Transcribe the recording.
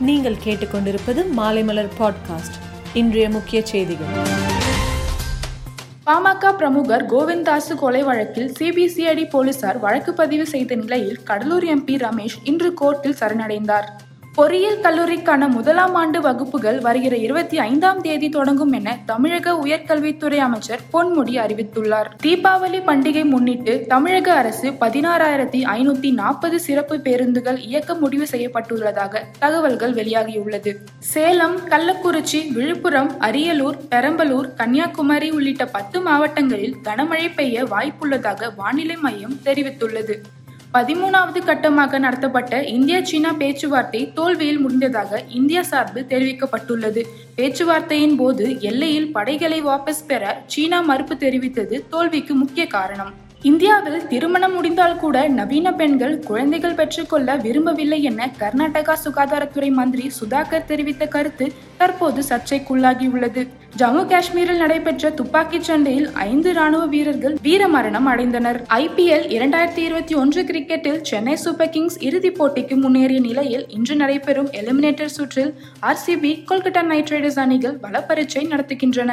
நீங்கள் கேட்டுக்கொண்டிருப்பது மாலைமலர் பாட்காஸ்ட் இன்றைய முக்கிய செய்திகள். பாமக பிரமுகர் கோவிந்தாசு கொலை வழக்கில் சிபிசிஐடி போலீசார் வழக்கு பதிவு செய்த நிலையில் கடலூர் எம்பி ரமேஷ் இன்று கோர்ட்டில் சரணடைந்தார். பொறியியல் கல்லூரிக்கான முதலாம் ஆண்டு வகுப்புகள் வருகிற இருபத்தி ஐந்தாம் தேதி தொடங்கும் என தமிழக உயர்கல்வித்துறை அமைச்சர் பொன்முடி அறிவித்துள்ளார். தீபாவளி பண்டிகை முன்னிட்டு தமிழக அரசு பதினாறாயிரத்தி ஐநூத்தி நாற்பது சிறப்பு பேருந்துகள் இயக்க முடிவு செய்யப்பட்டுள்ளதாக தகவல்கள் வெளியாகியுள்ளது. சேலம் கள்ளக்குறிச்சி விழுப்புரம் அரியலூர் பெரம்பலூர் கன்னியாகுமரி உள்ளிட்ட பத்து மாவட்டங்களில் கனமழை பெய்ய வாய்ப்புள்ளதாக வானிலை மையம் தெரிவித்துள்ளது. பதிமூணாவது கட்டமாக நடத்தப்பட்ட இந்தியா சீனா பேச்சுவார்த்தை தோல்வியில் முடிந்ததாக இந்தியா சார்பில் தெரிவிக்கப்பட்டுள்ளது. பேச்சுவார்த்தையின் போது எல்லையில் படைகளை வாபஸ் பெற சீனா மறுப்பு தெரிவித்தது தோல்விக்கு முக்கிய காரணம். இந்தியாவில் திருமணம் முடிந்தால் கூட நவீன பெண்கள் குழந்தைகள் பெற்றுக்கொள்ள விரும்பவில்லை என கர்நாடகா சுகாதாரத்துறை மந்திரி சுதாகர் தெரிவித்த கருத்து தற்போது சர்ச்சைக்குள்ளாகியுள்ளது. ஜம்மு காஷ்மீரில் நடைபெற்ற துப்பாக்கிச் சண்டையில் ஐந்து ராணுவ வீரர்கள் வீரமரணம் அடைந்தனர். ஐபிஎல் இரண்டாயிரத்தி இருபத்தி ஒன்று கிரிக்கெட்டில் சென்னை சூப்பர் கிங்ஸ் இறுதிப் போட்டிக்கு முன்னேறிய நிலையில் இன்று நடைபெறும் எலிமினேட்டர் சுற்றில் ஆர்சிபி கொல்கத்தா நைட் ரைடர்ஸ் அணிகள் பலப்பரீட்சை நடத்துகின்றன.